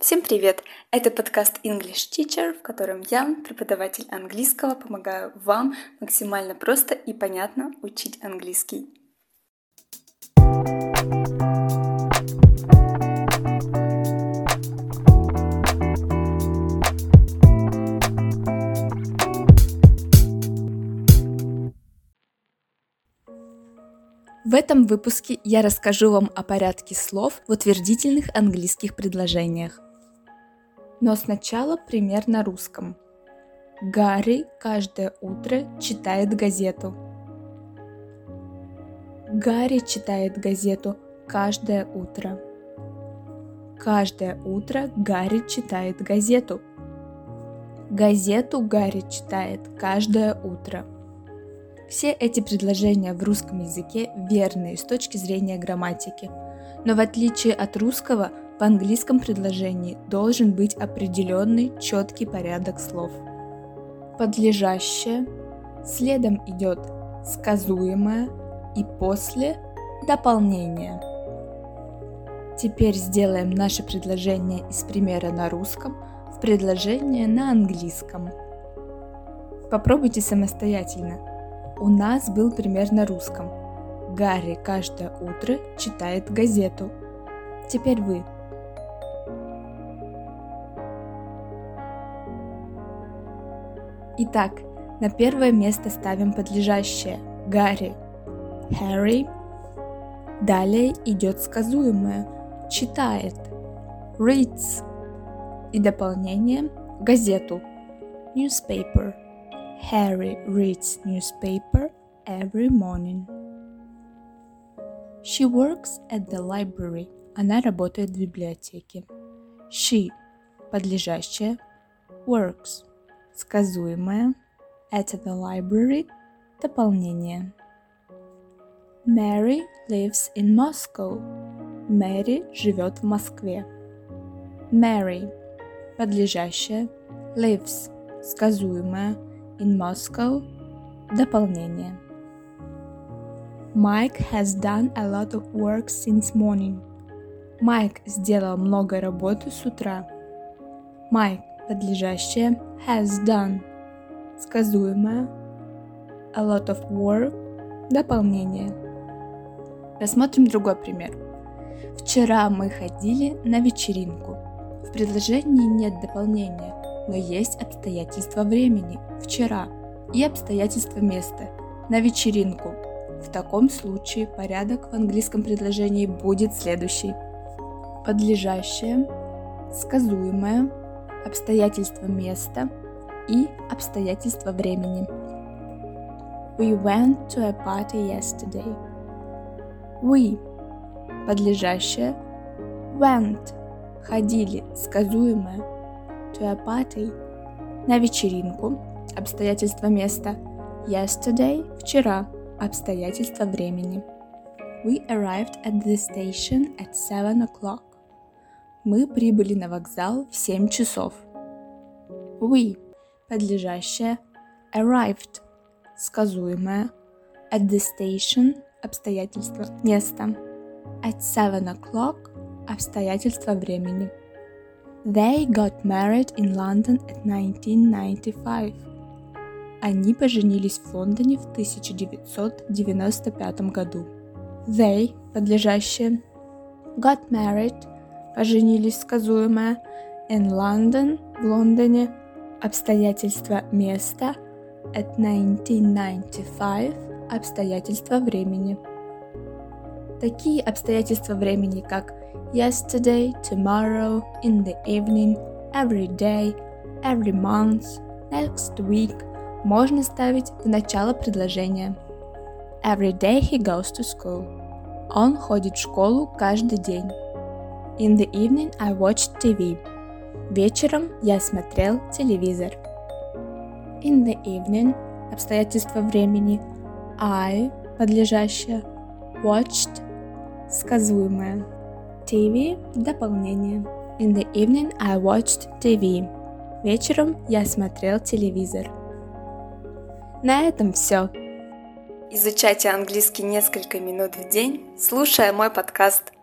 Всем привет! Это подкаст English Teacher, в котором я, преподаватель английского, помогаю вам максимально просто и понятно учить английский. В этом выпуске я расскажу вам о порядке слов в утвердительных английских предложениях. Но сначала пример на русском. Гарри каждое утро читает газету. Гарри читает газету каждое утро. Каждое утро Гарри читает газету. Газету Гарри читает каждое утро. Все эти предложения в русском языке верные с точки зрения грамматики. Но в отличие от русского, в английском предложении должен быть определенный четкий порядок слов. Подлежащее, следом идет сказуемое и после дополнение. Теперь сделаем наше предложение из примера на русском в предложение на английском. Попробуйте самостоятельно. У нас был пример на русском. Гарри каждое утро читает газету. Теперь вы. Итак, на первое место ставим подлежащее Гарри. Harry. Далее идет сказуемое читает. Reads. И дополнение газету. Newspaper. Harry reads newspaper every morning. She works at the library. Она работает в библиотеке. She – подлежащее. Works сказуемое, at the library – дополнение. Mary lives in Moscow. Мэри живет в Москве. Mary – подлежащее, lives – сказуемое, in Moscow – дополнение. Mike has done a lot of work since morning. Майк сделал много работы с утра. Майк подлежащее has done, сказуемое a lot of work, дополнение. Рассмотрим другой пример. Вчера мы ходили на вечеринку. В предложении нет дополнения, но есть обстоятельства времени вчера и обстоятельства места на вечеринку. В таком случае порядок в английском предложении будет следующий. Подлежащее, сказуемое, обстоятельства места и обстоятельства времени. We went to a party yesterday. We – подлежащее, went – ходили, сказуемое, to a party – на вечеринку, обстоятельства места, yesterday – вчера, обстоятельства времени. We arrived at the station at 7 o'clock. Мы прибыли на вокзал в 7 часов. We – подлежащее, arrived – сказуемое, at the station – обстоятельства места, at 7 o'clock – обстоятельства времени. They got married in London at 1995. Они поженились в Лондоне в 1995 году. They, подлежащее, got married – поженились сказуемое, in London, в Лондоне, обстоятельства места, at 1995, обстоятельства времени. Такие обстоятельства времени, как yesterday, tomorrow, in the evening, every day, every month, next week можно ставить в начало предложения. Every day he goes to school. Он ходит в школу каждый день. In the evening I watched TV. Вечером я смотрел телевизор. In the evening – обстоятельства времени. I – подлежащее. Watched – сказуемое. TV – дополнение. In the evening I watched TV. Вечером я смотрел телевизор. На этом все. Изучайте английский несколько минут в день, слушая мой подкаст –